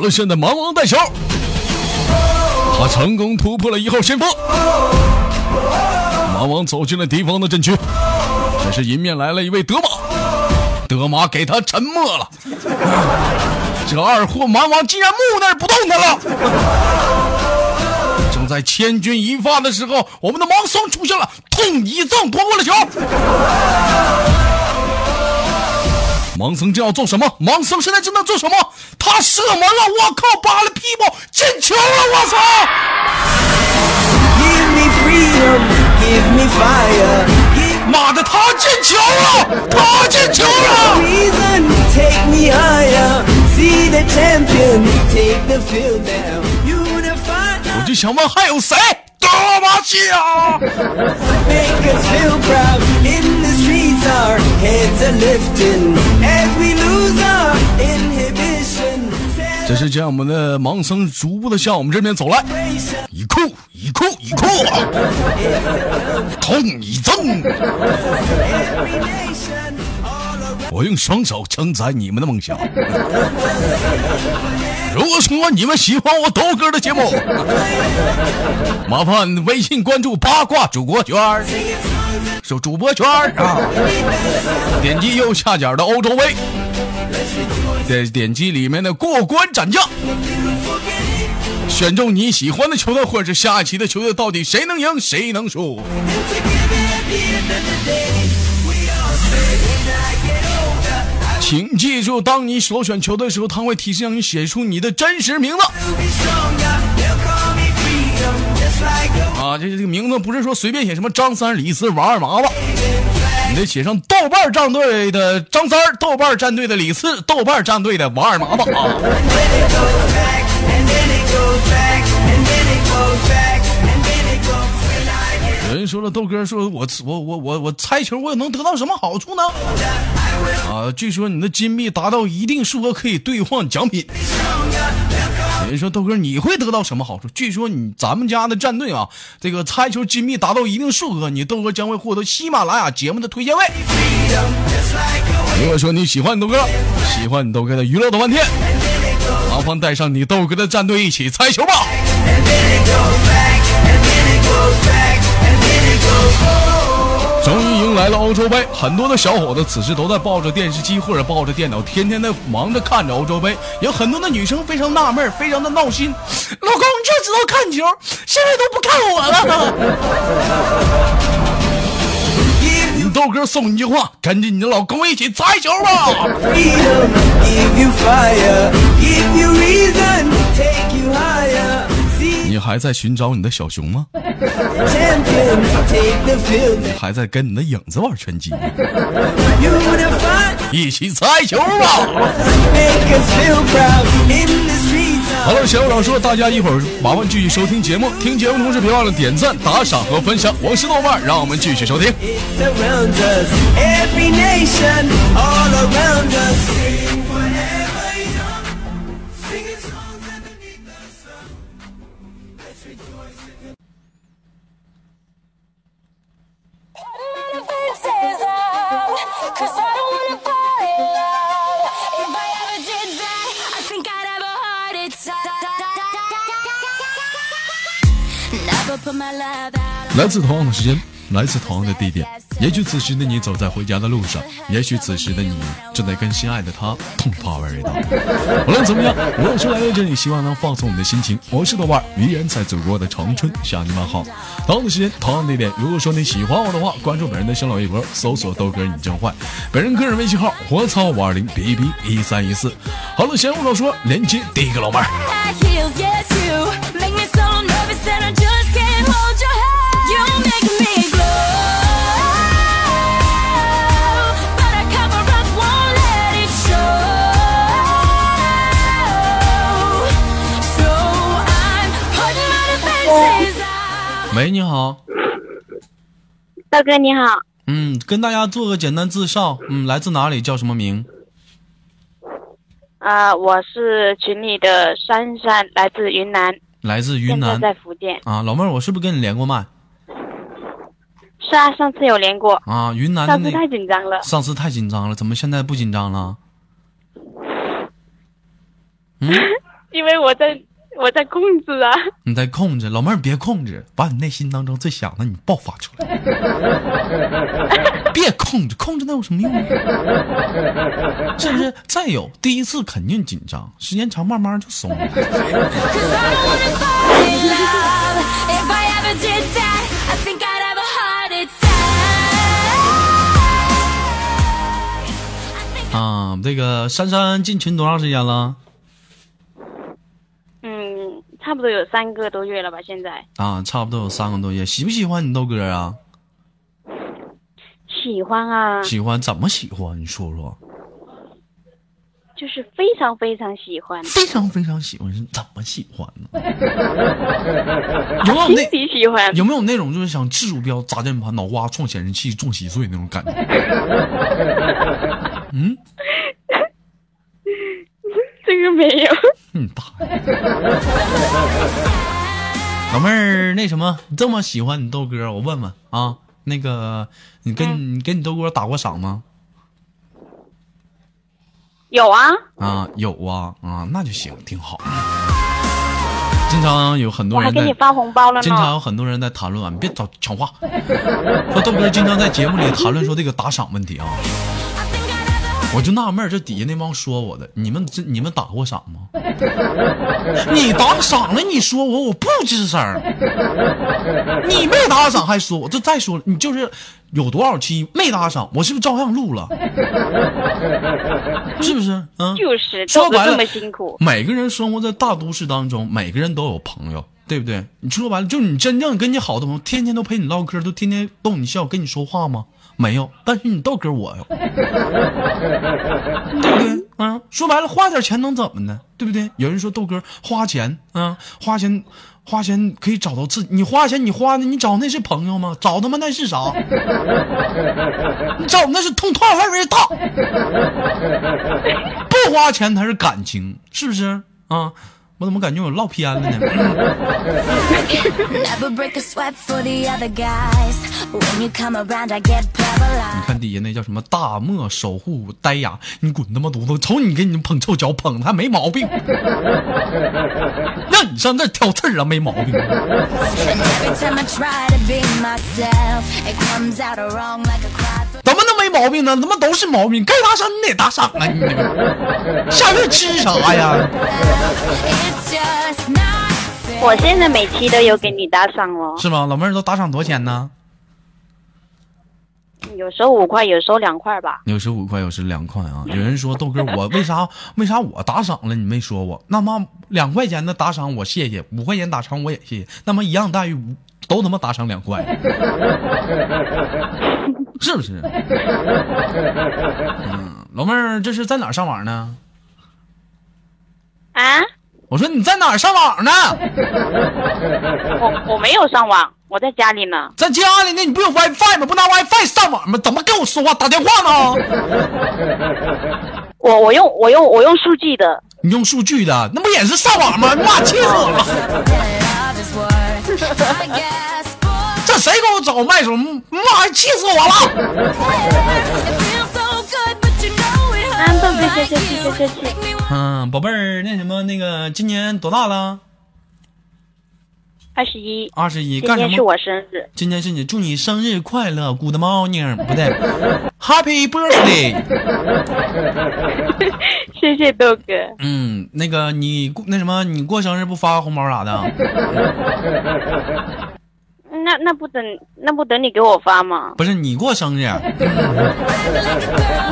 好了，现在盲王带球，他成功突破了一号先锋。蛮王走进了敌方的阵区，这时迎面来了一位德玛，德玛给他沉默了。这二货蛮王竟然木那儿不动弹了。正在千钧一发的时候，我们的盲僧出现了，痛一赠夺过了球。盲僧正要做什么？盲僧现在正在做什么？他射门了！我靠，扒了屁股进球了！我操！妈的，他进球了！他进球了！我就想问，还有谁？这是将我们的盲僧逐步的向我们这边走来，一哭一哭一哭，痛一赠。我用双手承载你们的梦想。如果说你们喜欢我豆哥的节目，麻烦微信关注八卦主播圈，说主播圈啊，点击右下角的欧洲杯，点点击里面的过关斩将，选中你喜欢的球队或者是下一期的球队，到底谁能赢谁能输？请记住，当你所选球队的时候，他会提示让你写出你的真实名字。啊，这这个名字不是说随便写，什么张三、李四、王二麻子，你得写上豆瓣战队的张三，豆瓣战队的李四，豆瓣战队的王二麻子啊。人说了，豆哥说我我我我我猜球，我又能得到什么好处呢？啊，据说你的金币达到一定数额可以兑换奖品。人说豆哥你会得到什么好处？据说你咱们家的战队啊，这个猜球金币达到一定数额，你豆哥将会获得喜马拉雅节目的推荐位。如果说你喜欢你豆哥，喜欢你豆哥的娱乐的半天，麻烦带上你豆哥的战队一起猜球吧。来了欧洲杯，很多的小伙子此时都在抱着电视机或者抱着电脑，天天的忙着看着欧洲杯。有很多的女生非常纳闷，非常的闹心。老公就知道看球，现在都不看我了。豆哥送你一句话，跟着你的老公一起猜球吧。还在寻找你的小熊吗？还在跟你的影子玩拳击？一起猜球吧！好了，小老说，大家一会儿麻烦继续收听节目，听节目同时别忘了点赞、打赏和分享。我是豆瓣，让我们继续收听。来自同样的时间，来自同样的地点。也许此时的你走在回家的路上，也许此时的你正在跟心爱的他痛快味道。无论怎么样，我是来到这里，希望能放松你的心情。我是豆瓣，依然在祖国的长春向你们好。同样的时间，同样的地点。如果说你喜欢我的话，关注本人的新浪微博，搜索豆哥你真坏。本人个人微信号：活操五二零 b b 一三一四。好了，闲话少说，连接第一个老妹儿。喂，你好，大哥你好，嗯，跟大家做个简单自绍，嗯，来自哪里，叫什么名？啊，我是群里的珊珊，来自云南，来自云南，在福建。啊，老妹儿，我是不是跟你连过麦？是啊，上次有连过啊，云南上次太紧张了，上次太紧张了，怎么现在不紧张了？嗯，因为我在我在控制啊。你在控制，老妹儿别控制，把你内心当中最想的你爆发出来。别控制，控制那有什么用？是不是？再有，第一次肯定紧张，时间长慢慢就松了。啊，这个珊珊进群多长时间了？嗯，差不多有三个多月了吧，现在啊，差不多有三个多月。喜不喜欢你豆哥啊？喜欢啊，喜欢，怎么喜欢？你说说。就是非常非常喜欢，非常非常喜欢，是怎么喜欢呢？有没有那喜欢。有没有那种就是想掷鼠标砸键盘，脑瓜撞显示器撞稀碎那种感觉？嗯，这个没有，你大爷！老妹儿，那什么，你这么喜欢你豆哥，我问问啊，那个你跟、你跟你豆哥打过赏吗？有啊，啊，有啊，啊，那就行，挺好。经常有很多人在给你发红包了经常。有很多人在谈论啊，你别找抢话。说豆哥经常在节目里谈论说这个打赏问题啊，我就纳闷儿，这底下那帮说我的，你们这你们打过赏吗？你打赏了，你说我我不吱声儿，你没打赏还说我，这再说了，你就是有多少期没打赏，我是不是照样录了？是不是？嗯，就是说白了这么辛苦，每个人生活在大都市当中，每个人都有朋友，对不对？你说白了，就是你真正跟你好的朋友，天天都陪你唠嗑，都天天逗你笑，跟你说话吗？没有，但是你豆哥我有，对不对？啊，说白了，花点钱能怎么呢？对不对？有人说豆哥花钱啊，花钱花钱可以找到自己，你花钱你花的，你找那是朋友吗？找他妈那是啥？你找那是通透味儿大。不花钱才是感情，是不是啊？我怎么感觉我唠偏了呢？你看底下那叫什么大漠守护呆雅，你滚他妈犊子！瞅你给你捧臭脚捧的还没毛病，让你上那挑刺儿啊，没毛病。怎么能没毛病呢？他妈都是毛病，该打赏你得打赏啊！你这个下月吃啥呀.我现在每期都有给你打赏哦，是吗？老妹儿都打赏多少钱呢？有时候五块，有时候两块吧。有时候五块，有时两块啊。有人说豆哥，我为啥为啥我打赏了你没说我？那么两块钱的打赏我谢谢，五块钱打赏我也谢谢，那么一样待遇都他妈打赏两块，是不是？嗯，老妹儿这是在哪儿上网呢？啊，我说你在哪儿上网呢？我我没有上网，我在家里呢。在家里呢，你不有 WiFi 吗？不拿 WiFi 上网吗？怎么跟我说话打电话呢？我我用我用我用数据的，你用数据的，那不也是上网吗？妈，气死我了！谁给我找麦手？妈，气死我了啊，hurts 豆哥谢谢谢谢谢谢。make me want 嗯，宝贝儿，那什么，那个今年多大了？二十一，二十一，今干什么？天是我生日，今天是你，祝你生日快乐，Good morning，不对，Happy birthday。谢谢豆哥。嗯，那个你过那什么，你过生日不发个红包啥的？那那不等那不等你给我发吗？不是你过生日？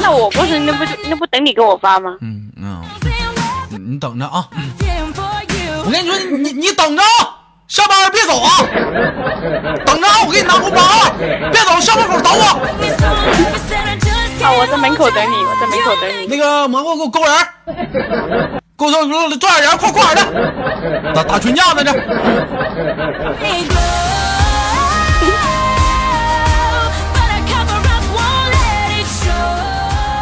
那我过生日那不就那不等你给我发吗？嗯嗯，你你等着啊.我跟你说，你你你等着啊！下班别走啊！等着啊，我给你拿红包啊！别走，校门口等我。，can't 我在门口等你，我在门口等你。那个蘑菇给我勾人儿，给我给我抓点人，快快点的，打打群架在这。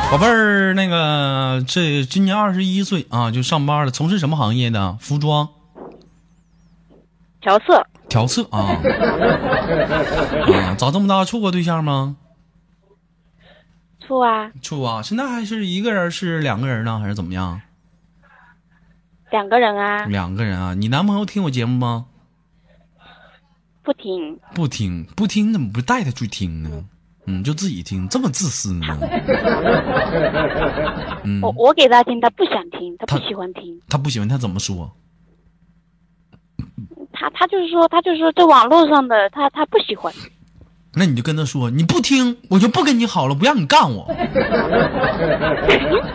宝贝儿，那个这今年二十一岁啊，就上班了，从事什么行业的？服装调色，调色啊。啊，长这么大处过对象吗？处啊，处啊，现在还是一个人，是两个人呢，还是怎么样？两个人啊，两个人啊，你男朋友听我节目吗？不听。不听，不听，怎么不带他去听呢？嗯，就自己听，这么自私呢？嗯，我我给他听，他不想听，他他不喜欢听。他不喜欢，他怎么说？他他就是说，他就是说，这网络上的他他不喜欢。那你就跟他说，你不听，我就不跟你好了，不让你干我。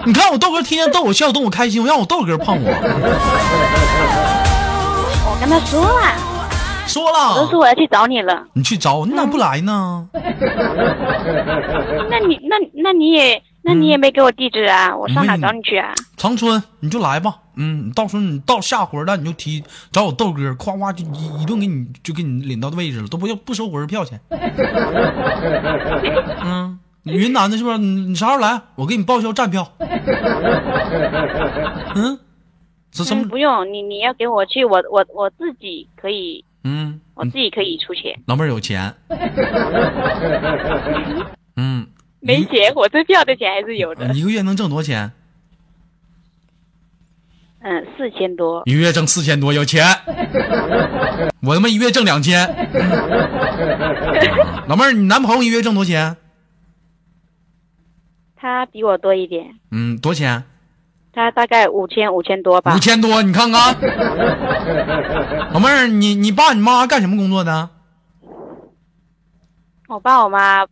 你看我豆哥天天逗我笑，逗我开心，我让我豆哥碰我。我跟他说了，说了我都了，说我要去找你了。你去找我，你咋不来呢？那你那那你也那你也没给我地址啊？我上哪找你去啊？长春，你就来吧。嗯，到时候你到下回了，你就提找我豆哥，夸夸就一一顿给你就给你领到位置了，都不要不收火车票钱。嗯，云南的是不是？你你啥时候来？我给你报销站票。嗯，这什么嗯，？不用，你你要给我去，我我我自己可以，嗯，我自己可以出钱。老妹儿有钱。嗯，没钱，火车票的钱还是有的。一个月能挣多少钱？嗯，四千多。一个月挣四千多，有钱。我他妈一月挣两千。老妹儿，你男朋友一月挣多少钱？他比我多一点，嗯，多少钱？他大概五千五千多吧五。千多，你看看。老妹儿，你你爸你妈干什么工作的？我爸我妈不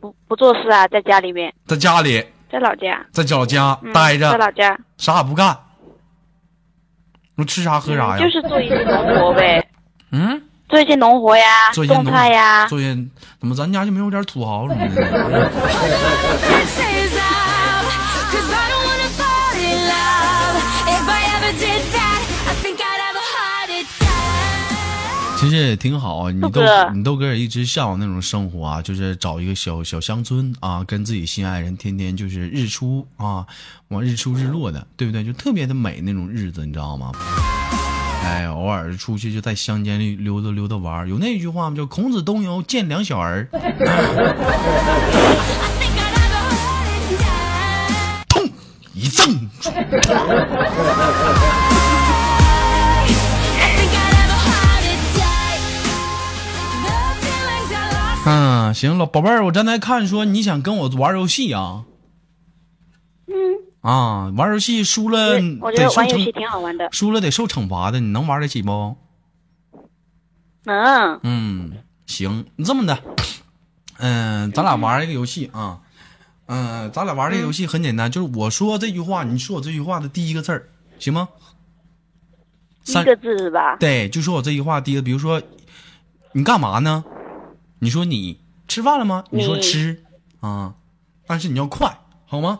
不不做事啊，在家里面，在家里，在老家。在老家嗯、待着，在老家。啥也不干。我吃啥喝啥呀？嗯就是做一些农活呗，嗯，做一些农活呀，种做一些农菜呀。做一些怎么咱家就没有点土豪什么的？Says out, 'cause I don't wanna fall in love. If I ever did that, I think I'd have a heart attack. 其实也挺好啊，你豆豆哥你豆哥也一直向往那种生活啊，就是找一个小小乡村啊，跟自己心爱人天天就是日出啊，往日出日落的，对不对？就特别的美那种日子，你知道吗？哎，偶尔出去就在乡间里溜达溜达玩儿有那句话吗？叫“孔子东游见两小儿 I lost. 嗯，行，老宝贝儿，我刚才看说你想跟我玩游戏啊嗯，啊，玩游戏输了我觉得得受惩玩游戏挺好玩的。输了得受惩罚的，你能玩得起不？能，嗯，行，你这么的，嗯、咱俩玩一个游戏啊，嗯、咱俩玩这个游戏很简单，就是我说这句话，你说我这句话的第一个字儿，行吗？三一个字是吧？对，就说我这句话第一个，比如说你干嘛呢？你说你吃饭了吗？你说吃啊，但是你要快，好吗？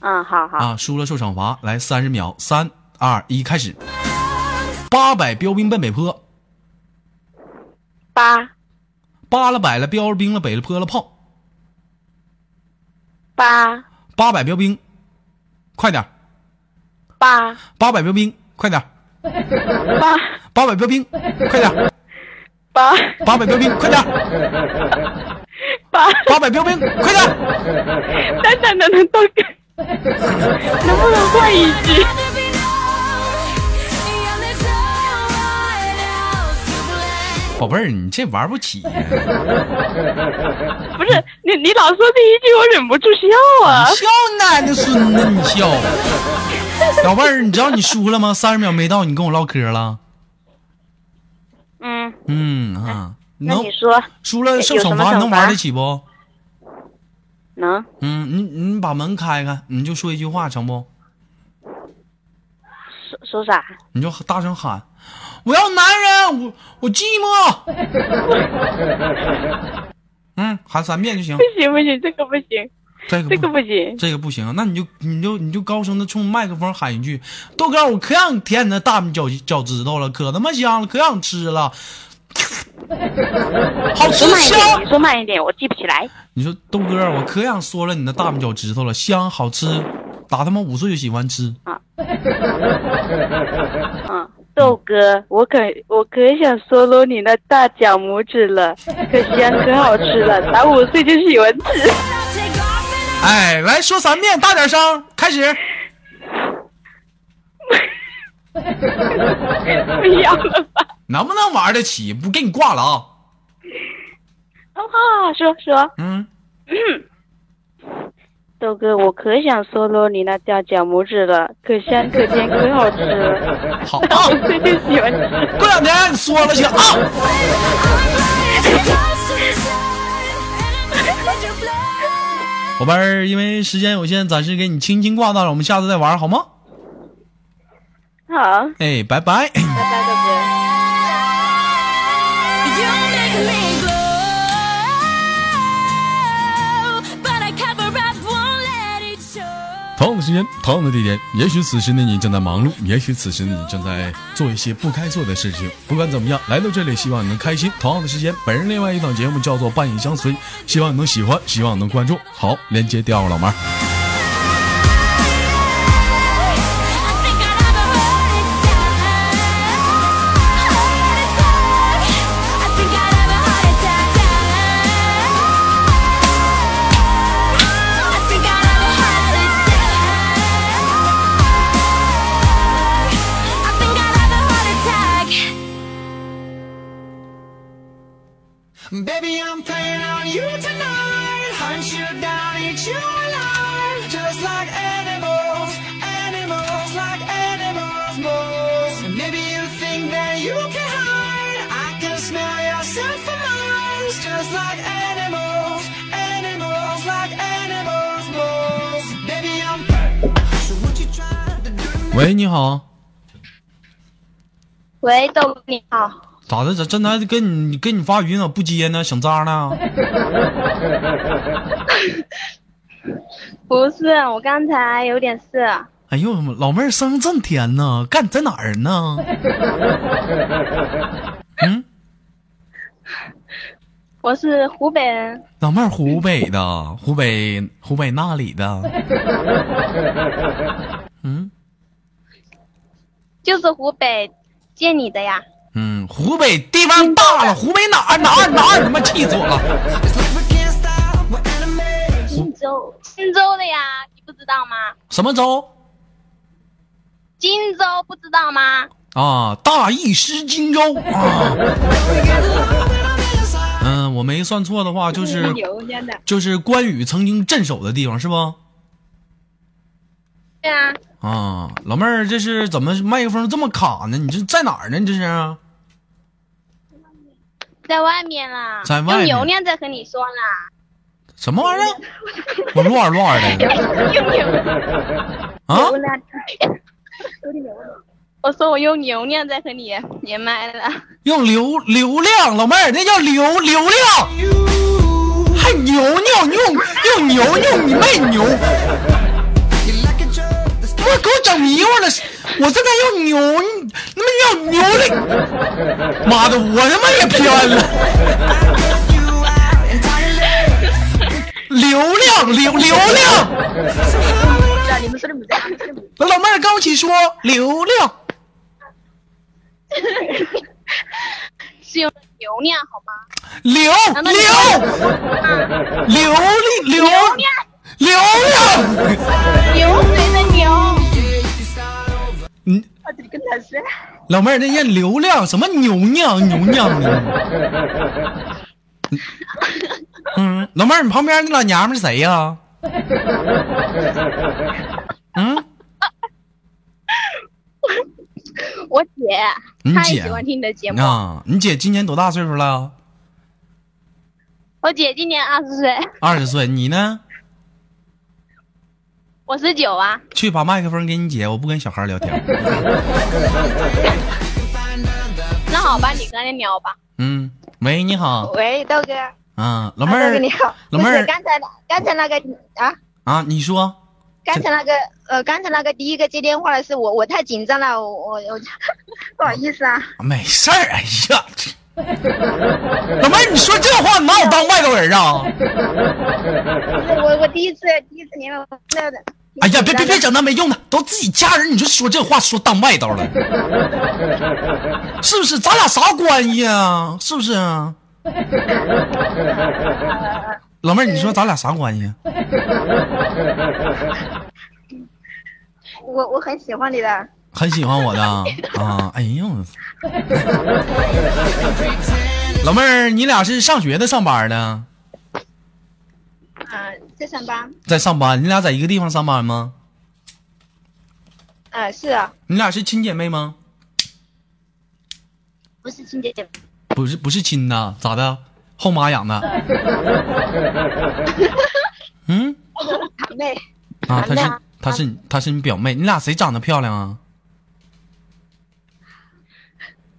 嗯，好好。啊，输了受惩罚，来三十秒，三二一，开始。八百标兵奔北坡，八八了百了标了兵了北了坡了炮，八八百标兵，快点儿！八八百标兵，快点儿！八八百标兵，快点儿！八八百标兵，快点儿！八，八百标兵，快点儿！等等等等，豆哥，能不能换一句？宝贝儿，你这玩不起呀、不是你，你老说第一句，我忍不住笑啊你！笑你奶奶孙子，你笑！宝贝儿，你知道你输了吗？三十秒没到，你跟我唠嗑了。嗯，嗯啊，你说输了受惩罚，么惩罚能玩得起不？能嗯，你你把门开开，你就说一句话成不？说说啥？你就大声喊：“我要男人，我我寂寞。”嗯，喊三遍就行不。行不行，这个不行，这个这个不不行。这个不行，那你就你就你就高声的冲麦克风喊一句：“豆哥，我可想舔你那大脚脚趾头了，可他妈香了，可想吃了，好吃说慢一点，香你。说慢一点，我记不起来。”你说豆哥，我可想嗦了你那大脚趾头了，香好吃，打他妈五岁就喜欢吃。嗯，豆哥，我可我可想 solo 你那大脚拇指了，可香可好吃了，打五岁就喜欢吃。哎，来说三遍，大点声，开始。不要了吧？能不能玩得起？不给你挂了啊。哦，好好说说，嗯，豆哥，我可想 solo 你那叫脚拇指了，可香可甜可好吃了。好 最近喜欢吃。过两天你说了去啊。宝贝儿，因为时间有限，暂时给你轻轻挂断了，我们下次再玩好吗？好，哎，拜拜。拜拜，豆哥。同样的时间，同样的地点，也许此时的你正在忙碌，也许此时的你正在做一些不该做的事情。不管怎么样，来到这里，希望你能开心。同样的时间，本人另外一档节目叫做《半影相随》，希望你能喜欢，希望你能关注。好，连接第二个老妹儿喂，你好，喂，豆哥你好。咋的？这这男的跟你跟你发语音咋不接呢？想渣呢？不是，我刚才有点事。哎呦，老妹儿声这么甜呢？干在哪儿呢？嗯，我是湖北人，老妹儿湖北的，湖北湖北那里的？嗯就是湖北见你的呀。嗯，湖北地方大了，湖北哪儿哪儿哪儿？他妈气死我了.荆州，荆州的呀，你不知道吗？什么州荆州不知道吗？啊？大意失荆州啊！嗯，我没算错的话，就是。就是关羽曾经镇守的地方，是不？对啊，啊，老妹儿，这是怎么麦克风这么卡呢？你这在哪儿呢？你这是？在外面啦，在外面用流量在和你说啦，什么玩意儿？我乱乱的用流啊！流量。我说我用流量在和你连麦了，用流流量，老妹儿，那叫流流量，还牛牛用用牛牛，你妹牛！我给我整迷糊了，我这边要牛，你他妈要牛的，妈的，我他妈也偏了。流量流流量，你们说的不对，老老妹儿跟我一起说流量。是用流量好吗？流难道你流流力流流量，流量，流水的流。嗯，老妹儿那念流量什么牛酿牛酿的？嗯，老妹儿，你旁边那老娘们儿谁呀？嗯，我姐，喜欢听你的节目。啊，你姐今年多大岁数了？我姐今年二十岁，二十岁，你呢？我十九啊。去把麦克风给你姐，我不跟小孩聊天。那好吧，你跟人聊吧。嗯，喂，你好，喂，豆哥，啊，老妹儿你好，老妹儿。刚才那刚才那个啊，啊，你说，刚才那个呃，刚才那个第一个接电话的是我，我太紧张了，我我我 不好意思啊，没事儿，哎呀，这老妹儿，你说这话你拿我当外道人啊？我我第一次第一次连了那的，哎呀，别别别整那没用的，都自己家人，你就说这话说当外道了，是不是？咱俩啥关系啊？是不是啊？老妹儿，你说咱俩啥关系？我我很喜欢你的，很喜欢我的 啊！哎呦，老妹儿，你俩是上学的，上班的？啊，在上班。在上班，你俩在一个地方上班吗？啊，是啊，你俩是亲姐妹吗？不是亲姐姐。不是，不是亲的，咋的？后妈养的？嗯堂妹。啊，她是她是她是你表妹，你俩谁长得漂亮啊？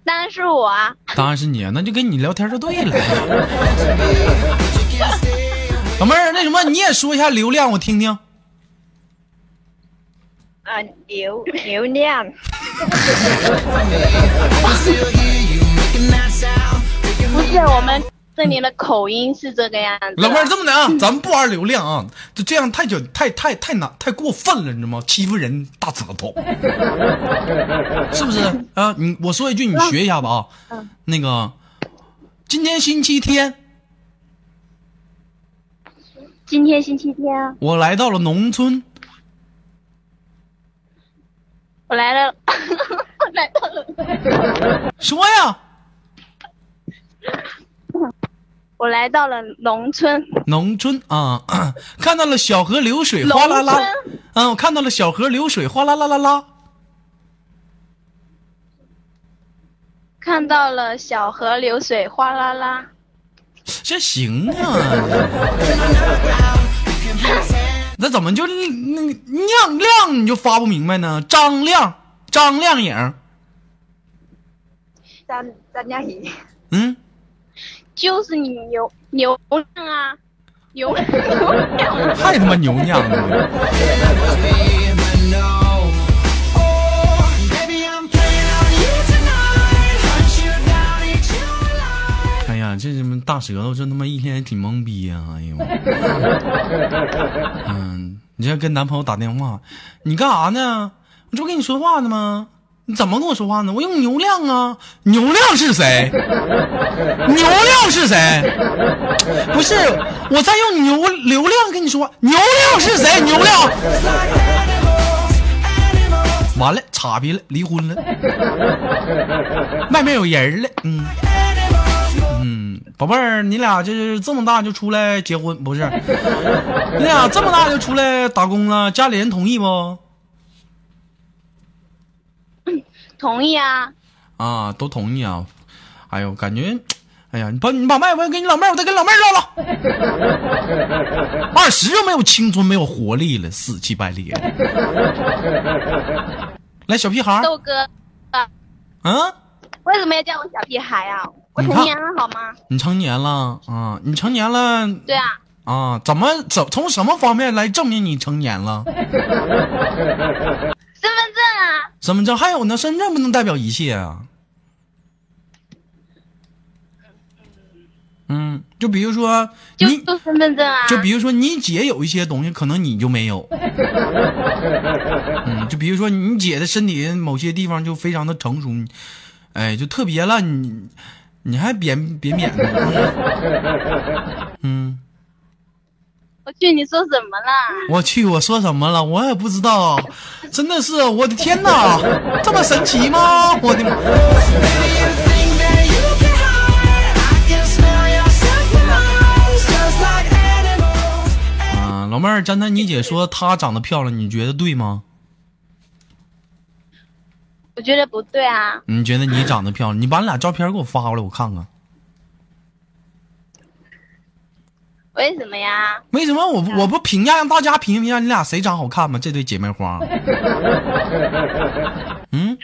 当然是我啊。当然是你，那就跟你聊天就对了。老妹儿，那什么，你也说一下流量，我听听。啊，流流量。不是我们这里的口音是这个样子。老妹儿，这么的啊，咱们不玩流量啊，就这样太久太太太难太过分了，你知道吗？欺负人大舌头，是不是啊？你我说一句，你学一下子啊。那个，今天星期天，今天星期天啊，我来到了农村，我来了，我来到了，说呀，我来到了农村。农村啊，看到了小河流水哗啦啦，嗯，我看到了小河流水哗啦啦啦啦，看到了小河流水哗啦啦，这行啊。那怎么就那亮亮你就发不明白呢？张亮，张亮颖，张张嘉怡嗯，就是你牛牛酿啊，牛牛酿，太他妈牛酿了！哎呀，这什么大舌头，这他妈一天挺懵逼啊！哎呦，嗯，你这跟男朋友打电话，你干啥呢？我这不跟你说话呢吗？你怎么跟我说话呢？我用牛亮啊，牛亮是谁？牛亮是谁？不是，我在用牛流量跟你说话，牛亮是谁？牛亮。完了，岔劈了，离婚了，外面有人了，嗯。嗯，宝贝儿，你俩就是这么大就出来结婚，不是？你俩这么大就出来打工了，家里人同意不？同意啊，啊，都同意啊。哎呦，感觉，哎呀，你把你把麦，我给你老妹儿，我再跟老妹儿唠唠。二十就没有青春，没有活力了，死气白咧。来，小屁孩儿，豆哥，啊，嗯，为什么要叫我小屁孩啊？我成年了好吗？你成年了啊？你成年了对啊，啊？怎么怎从什么方面来证明你成年了？证啊，身份证还有呢，身份证不能代表一切啊。嗯，就比如说你，就就身份证啊，就比如说你姐有一些东西，可能你就没有。嗯，就比如说你姐的身体某些地方就非常的成熟，哎，就特别了，你你还扁扁扁的。嗯，我去，你说什么了？我去，我说什么了？我也不知道，真的是我的天哪，这么神奇吗？我的妈老妹儿，刚才你姐说她长得漂亮，你觉得对吗？我觉得不对啊，你觉得你长得漂亮？你把你俩照片给我发过来，我看看。为什么呀？为什么我不我不评价让大家评评价你俩谁长好看吗？这对姐妹花。嗯，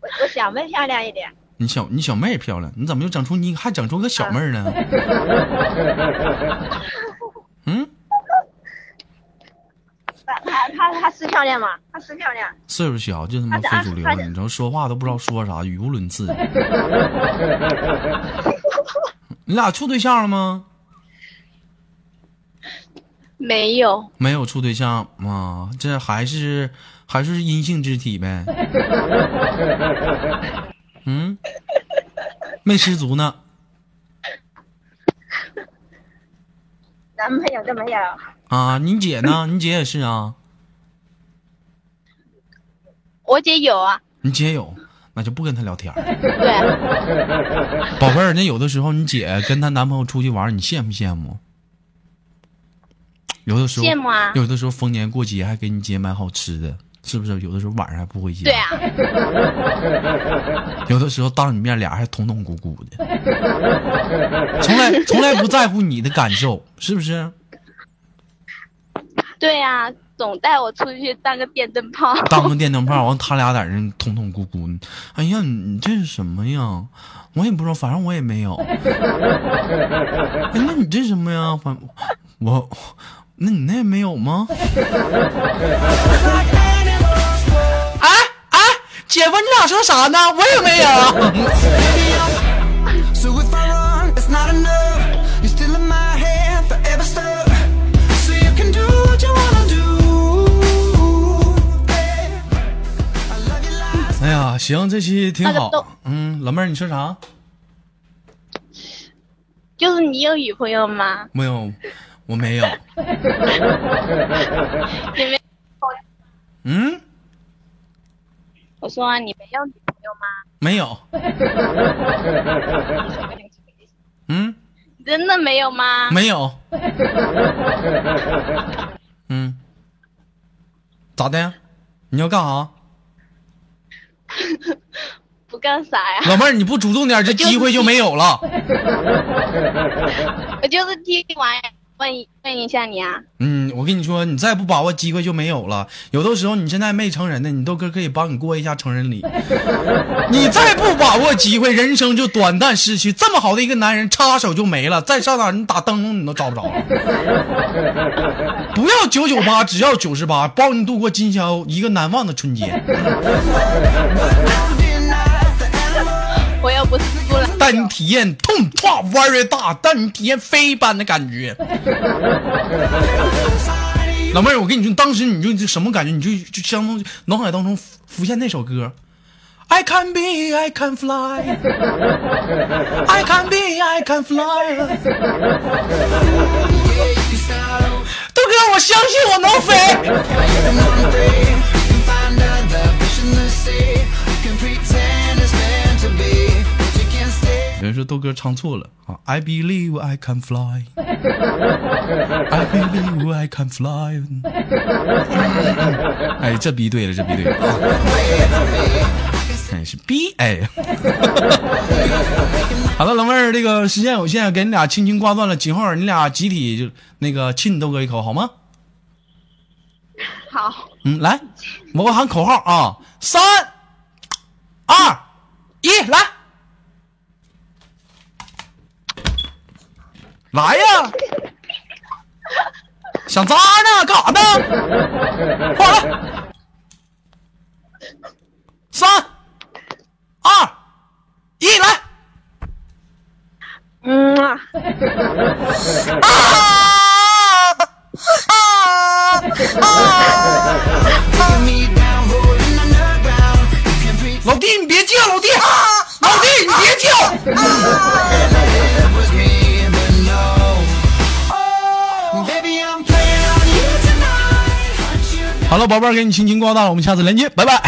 我我小妹漂亮一点，你小你小妹漂亮，你怎么又整出你还整出个小妹儿呢？嗯，她她她她是漂亮吗？她是漂亮，岁数小就他妈非主流，你知道说话都不知道说啥，语无伦次。你俩处对象了吗？没有，没有处对象啊，这还是还是阴性肢体呗。嗯，没失足呢。男朋友都没有，啊，你姐呢？你姐也是啊。我姐有啊，你姐有，那就不跟他聊天儿。对，宝贝儿，那有的时候你姐跟她男朋友出去玩，你羡慕羡慕？有的时候羡慕啊有的时候逢年过节还给你姐买好吃的，是不是？有的时候晚上还不回家。对啊，有的时候当你面俩还痛痛鼓鼓的，从来从来不在乎你的感受，是不是？对啊，总带我出去当个电灯泡。当个 电灯泡，完他俩在那捅捅咕咕。哎呀，你这是什么呀？我也不知道，反正我也没有。哎，那你这什么呀？反我，那你那也没有吗？哎 哎，姐夫，你俩说啥呢？我也没有。呀，行，这期挺好。嗯，老妹儿，你说啥？就是你有女朋友吗？没有，我没有。你没？嗯，我说、啊、你没有女朋友吗？没有。嗯，真的没有吗？没有。嗯，咋的？你要干啥？不干啥呀？老妹儿，你不主动点，这机会就没有了。我就是听完问一问一下你啊。嗯，我跟你说，你再不把握机会就没有了。有的时候你现在没成人呢，你豆哥可以帮你过一下成人礼。你再不把握机会，人生就短暂失去。这么好的一个男人，插手就没了。再上哪儿你打灯笼你都找不着。不要九九八，只要九十八，包你度过今宵一个难忘的春节。我。带你体验痛跨 very 大，带你体验飞一般的感觉。老妹儿，我跟你说，当时你就什么感觉？你就就相当于脑海当中浮现那首歌。I can be, I can fly. I can be, I can fly. 豆哥，我相信我能飞。有人说豆哥唱错了啊！I believe I can fly. I believe I can fly. 哎，这逼对了，这逼对了啊！哎，是逼哎。好了，老妹儿，这个时间有限，给你俩轻轻挂断了。今后你俩集体就那个亲豆哥一口好吗？好，嗯，来，我喊口号啊，三、二、一，来，来呀！想扎呢？干啥呢？快来！三、二、一，来！嗯啊！啊啊啊！老弟，你别叫！老弟，老弟，你别叫！好了，宝贝儿，给你轻轻挂断了，我们下次连接，拜拜。好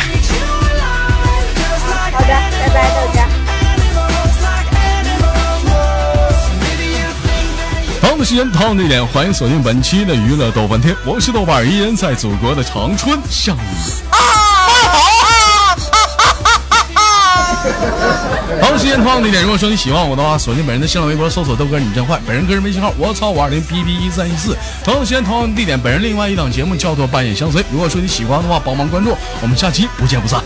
的，拜拜，豆家。样的时间，同样的地点，欢迎锁定本期的娱乐逗翻天，我是豆瓣儿，依然在祖国的长春向你。同时间，同样地点，如果说你喜欢我的话，锁定本人的新浪微博，搜索豆哥你真坏，本人个人微信号我操五二零 b b 一三一四。同时间，同样地点，本人另外一档节目叫做半夜相随。如果说你喜欢的话，帮忙关注，我们下期不见不散。